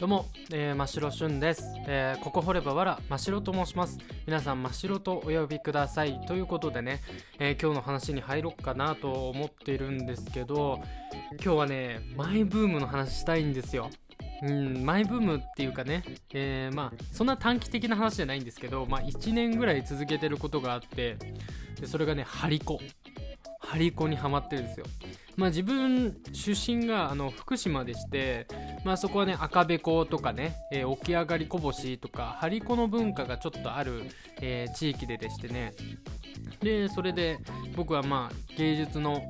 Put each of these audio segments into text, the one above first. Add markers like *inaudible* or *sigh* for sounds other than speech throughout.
どうも、えー、真白しゅんです、えー、ここ掘ればわら真白と申します皆さん真っ白とお呼びくださいということでね、えー、今日の話に入ろうかなと思っているんですけど今日はねマイブームの話したいんですようん、マイブームっていうかね、えー、まあ、そんな短期的な話じゃないんですけど、まあ、1年ぐらい続けてることがあって、でそれがね、ハリコ。ハリコにハマってるんですよ。まあ、自分出身があの福島でして、まあ、そこはね赤べことかね、えー、起き上がりこぼしとか張り子の文化がちょっとある、えー、地域ででしてね。でそれで僕はまあ芸術の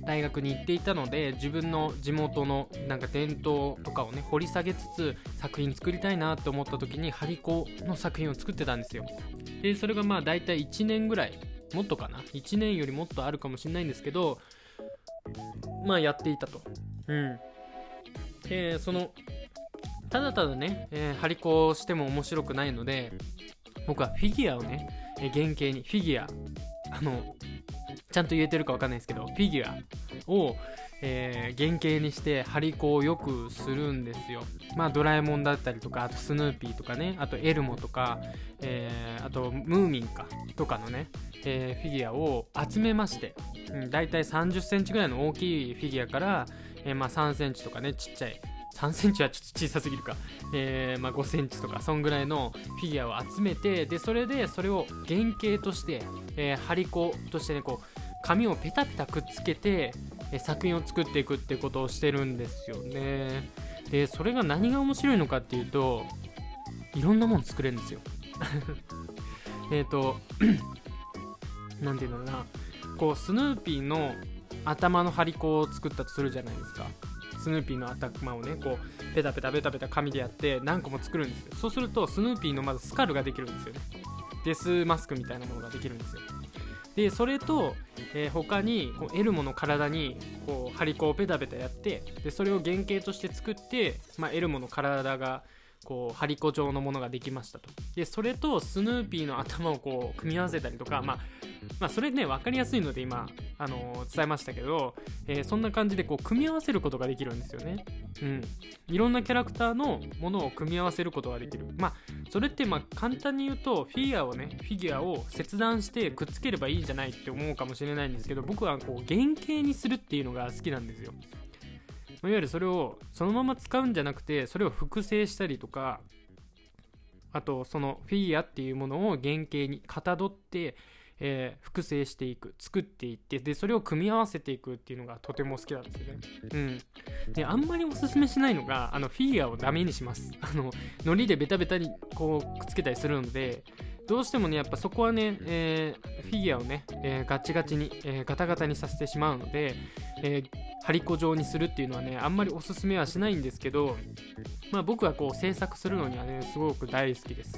大学に行っていたので自分の地元のなんか伝統とかをね掘り下げつつ作品作りたいなと思った時に張り子の作品を作ってたんですよ。でそれがまあ大体1年ぐらいもっとかな？1年よりもっとあるかもしれないんですけどまあやっていたと。うん。でそのただただね、えー、張り子をしても面白くないので僕はフィギュアをね、えー、原型にフィギュアあのちゃんと言えてるか分かんないですけどフィギュアを、えー、原型にして張り子をよくするんですよ。まあドラえもんだったりとかあとスヌーピーとかねあとエルモとか、えー、あとムーミンかとかのね、えー、フィギュアを集めまして、大体3 0センチぐらいの大きいフィギュアから、えー、まあ3センチとかねちっちゃい。3センチはちょっと小さすぎるか、えー、まあ、5センチとかそんぐらいのフィギュアを集めてでそれでそれを原型として、えー、張り子としてねこう紙をペタペタくっつけて、えー、作品を作っていくってことをしてるんですよね。でそれが何が面白いのかっていうといろんなもの作れるんですよ。*laughs* えっと *clears throat* 何て言うんだろうな。こうスヌーピーの頭の張り子を作ったとするじゃないですか。スヌーピーの頭をねこうペタペタペタペタ紙でやって何個も作るんですよ。そうするとスヌーピーのまずスカルができるんですよね。デスマスクみたいなものができるんですよ。でそれと、えー、他にこうエルモの体にこう張り子をペタペタやってでそれを原型として作って、まあ、エルモの体がこう、ハリコ状のものができましたと。で、それとスヌーピーの頭をこう、組み合わせたりとか、まあ、まあ、それね、分かりやすいので今、あのー、伝えましたけど、えー、そんな感じでこう、組み合わせることができるんですよね。うん。いろんなキャラクターのものを組み合わせることができる。まあ、それってまあ、簡単に言うと、フィギュアをね、フィギュアを切断してくっつければいいんじゃないって思うかもしれないんですけど、僕はこう、原型にするっていうのが好きなんですよ。いわゆるそれをそのまま使うんじゃなくてそれを複製したりとかあとそのフィギュアっていうものを原型にかたどって、えー、複製していく作っていってでそれを組み合わせていくっていうのがとても好きなんですよね。うん。であんまりおすすめしないのがあのフィギュアをダメにします。*laughs* あの糊でベタベタにこうくっつけたりするのでどうしてもね、やっぱそこはね、えー、フィギュアをね、えー、ガチガチに、えー、ガタガタにさせてしまうので、え張り子状にするっていうのはね、あんまりおすすめはしないんですけど、まあ僕はこう制作するのにはね、すごく大好きです。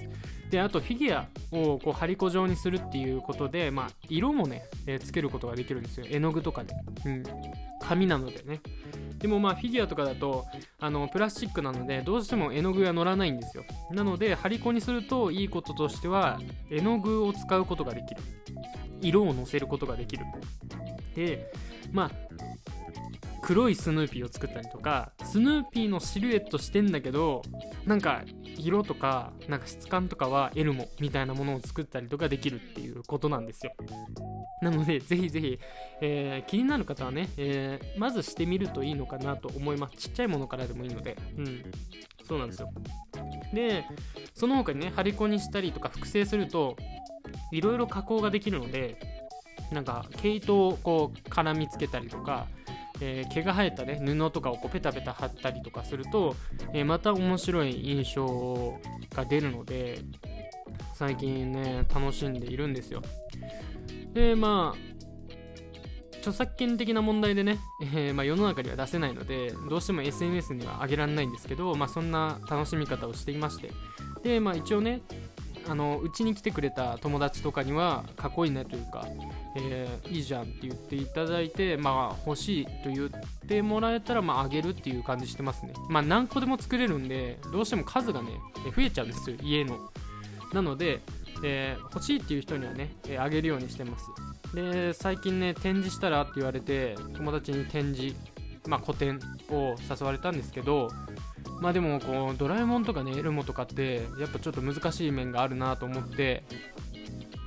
で、あとフィギュアをこう張り子状にするっていうことで、まあ色もね、えつけることができるんですよ。絵の具とかで。うん。紙なのでね。でもまあフィギュアとかだとあのプラスチックなのでどうしても絵の具が乗らないんですよなので張り子にするといいこととしては絵の具を使うことができる色をのせることができるでまあ黒いスヌーピーを作ったりとかスヌーピーのシルエットしてんだけどなんか色とかなんか質感とかはエルモみたいなものを作ったりとかできるっていうことなんですよ。なのでぜひぜひ、えー、気になる方はね、えー、まずしてみるといいのかなと思います。ちっちゃいものからでもいいので。うん。そうなんですよ。でその他にね張り子にしたりとか複製するといろいろ加工ができるのでなんか毛糸をこう絡みつけたりとかえー、毛が生えた、ね、布とかをこうペタペタ貼ったりとかすると、えー、また面白い印象が出るので最近ね楽しんでいるんですよ。でまあ著作権的な問題でね、えー、まあ、世の中には出せないのでどうしても SNS には上げられないんですけど、まあ、そんな楽しみ方をしていまして。で、まあ、一応ねあのうちに来てくれた友達とかにはかっこいいねというか、えー、いいじゃんって言っていただいて、まあ、欲しいと言ってもらえたら、まあ、あげるっていう感じしてますね。まあ、何個でも作れるんで、どうしても数がね、増えちゃうんですよ、家の。なので、えー、欲しいっていう人にはね、え、あげるようにしてます。で、最近ね、展示したらって言われて、友達に展示、まあ、個展を誘われたんですけど、まあでもこうドラえもんとかねエルモとかってやっぱちょっと難しい面があるなと思って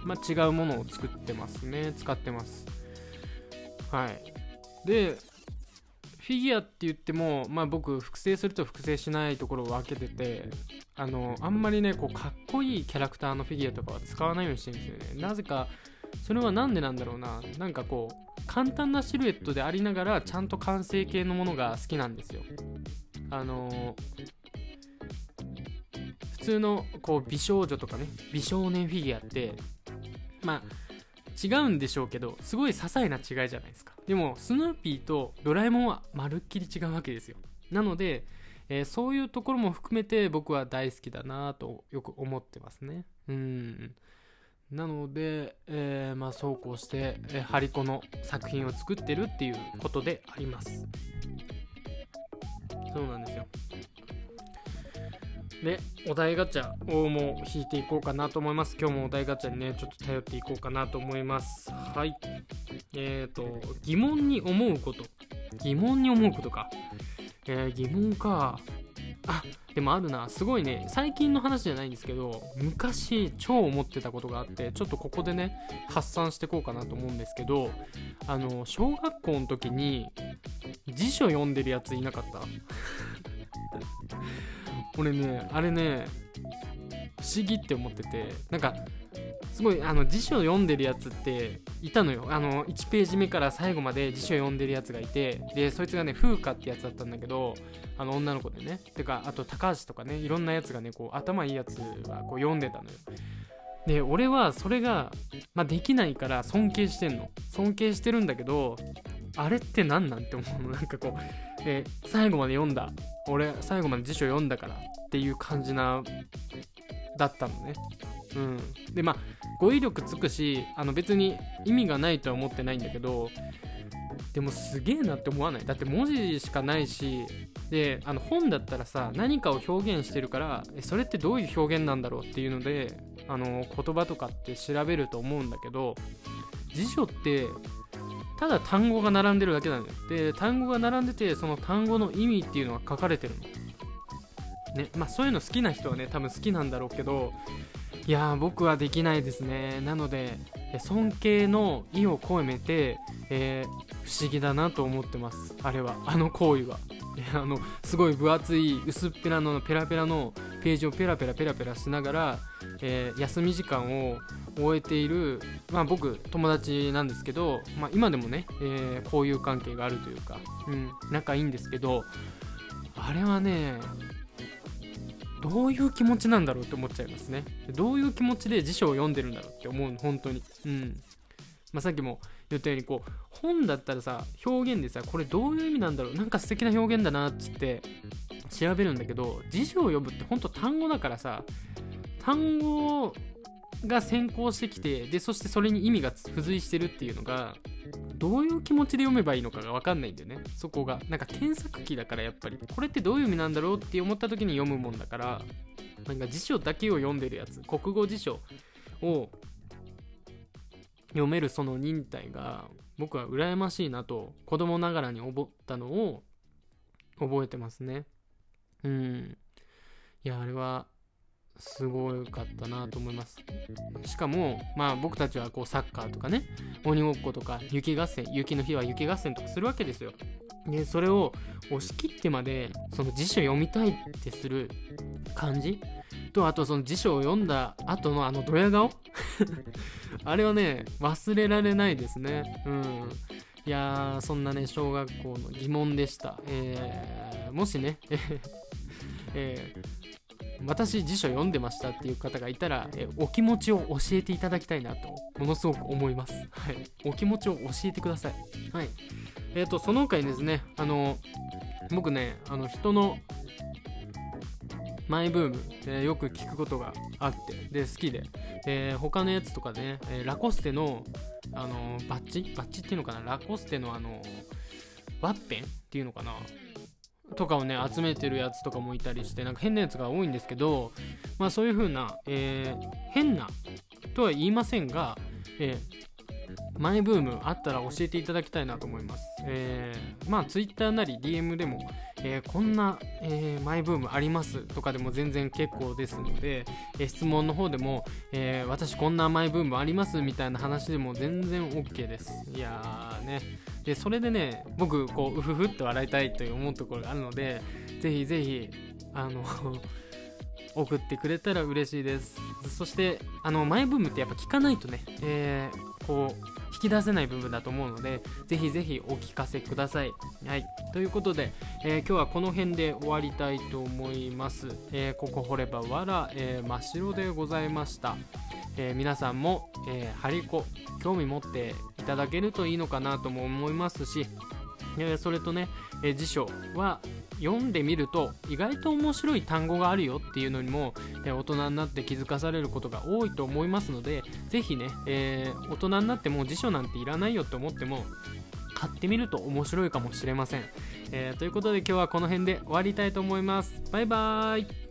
まあ、違うものを作ってますね。使ってます。はい。でフィギュアって言っても、まあ、僕複製すると複製しないところを分けててあのあんまりねこうかっこいいキャラクターのフィギュアとかは使わないようにしてるんですよね。なぜかそれは何でなんだろうな。なんかこう簡単なシルエットでありながらちゃんと完成形のものが好きなんですよ。あの普通のこう美少女とかね美少年フィギュアってまあ違うんでしょうけどすごい些細な違いじゃないですか。でもスヌーピーとドラえもんはまるっきり違うわけですよ。なので、えー、そういうところも含めて僕は大好きだなとよく思ってますね。うん。なので、えー、まあそうこうして、えー、ハリコの作品を作ってるっていうことであります。そうなんですよで、お題ガチャをもう引いていこうかなと思います。今日もお題ガチャにね、ちょっと頼っていこうかなと思います。はい。えっ、ー、と、疑問に思うこと。疑問に思うことか。えー、疑問か。あ、でもあるな。すごいね、最近の話じゃないんですけど、昔超思ってたことがあって、ちょっとここでね、発散してこうかなと思うんですけど、あの、小学校の時に辞書読んでるやついなかった？*laughs* 俺ねあれね不思議って思っててなんかすごいあの辞書読んでるやつっていたのよ。あの1ページ目から最後まで辞書読んでるやつがいてでそいつがね風花ってやつだったんだけどあの女の子でね。てかあと高橋とかねいろんなやつがねこう頭いいやつがこう読んでたのよ。で俺はそれが、まあ、できないから尊敬してんの。尊敬してるんだけどあれって何なんて思うの？*laughs* なんかこう、えー、最後まで読んだ。俺最後まで辞書読んだからっていう感じなだったのね。うん。でまあ語彙力つくしあの別に意味がないとは思ってないんだけどでもすげえなって思わない？だって文字しかないしであの本だったらさ何かを表現してるからそれってどういう表現なんだろうっていうのであの言葉とかって調べると思うんだけど辞書ってただ単語が並んでるだけなんだよ。で単語が並んでてその単語の意味っていうのが書かれてるの。ねまあそういうの好きな人はね多分好きなんだろうけどいやー僕はできないですね。なので尊敬の意を込めて、えー、不思議だなと思ってます。あれは。あの行為は。あのすごい分厚い薄っぺらのペラペラのページをペラペラペラペラしながら、えー、休み時間を終えている、まあ、僕友達なんですけど、まあ、今でもね、えー、交友関係があるというか、うん、仲いいんですけどあれはねどういう気持ちなんだろうって思っちゃいますね。どういう気持ちで辞書を読んでるんだろうって思うの本当に。うん。まあ、さっきも言ったようにこう本だったらさ表現でさこれどういう意味なんだろう。なんか素敵な表現だなっつって調べるんだけど辞書を読むって本当単語だからさ単語が先行してきてでそしてそれに意味が付随してるっていうのがどういう気持ちで読めばいいのかが分かんないんだよね。そこが。なんか検索機だからやっぱり。これってどういう意味なんだろうって思った時に読むもんだからなんか辞書だけを読んでるやつ。国語辞書を読めるその忍耐が僕は羨ましいなと子供ながらに思ったのを覚えてますね。うん。いやあれはすごかったなと思います。しかもまあ僕たちはこうサッカーとかね鬼ごっことか雪合戦雪の日は雪合戦とかするわけですよ。でそれを押し切ってまでその辞書読みたいってする感じ？とあとその辞書を読んだ後のあのドヤ顔？*laughs* あれはね忘れられないですね。うん。いやーそんなね小学校の疑問でした、えー、もしねえー私辞書読んでましたっていう方がいたら、えお気持ちを教えていただきたいなとものすごく思います。はい。お気持ちを教えてください。はい。えっ、ー、と、その他にですね、あの、僕ね、あの、人のマイブーム、え、よく聞くことがあって、で、好きで、えー、他のやつとかね、えラコステの、あのバッチバッチっていうのかな？ラコステのあのワッペンっていうのかな？とかをね集めてるやつとかもいたりしてなんか変なやつが多いんですけどまあそういう風な、えー、変なとは言いませんが、えー、マイブームあったら教えていただきたいなと思います。えー、まあ Twitter なり DM でも、えー、こんな、えー、マイブームありますとかでも全然結構ですので、えー、質問の方でも、え私こんなマイブームありますみたいな話でも全然 OK です。いやーね。でそれでね僕こううふふって笑いたいという思うところがあるのでぜひぜひあの *laughs* 送ってくれたら嬉しいです。そしてあのマイブームってやっぱ聞かないとね、え、こう引き出せない部分だと思うのでぜひぜひお聞かせください。はい。ということで、えー、今日はこの辺で終わりたいと思います、えー、ここ掘ればわら、え真っ白でございました、え皆さんも、えー、ハリコ興味持っていただけるといいのかなとも思いますしえそれとね、え辞書は読んでみると意外と面白い単語があるよっていうのにも、え大人になって気づかされることが多いと思いますのでぜひね、えー、大人になっても辞書なんていらないよって思っても買ってみると面白いかもしれません、えー、ということで今日はこの辺で終わりたいと思います。バイバーイ。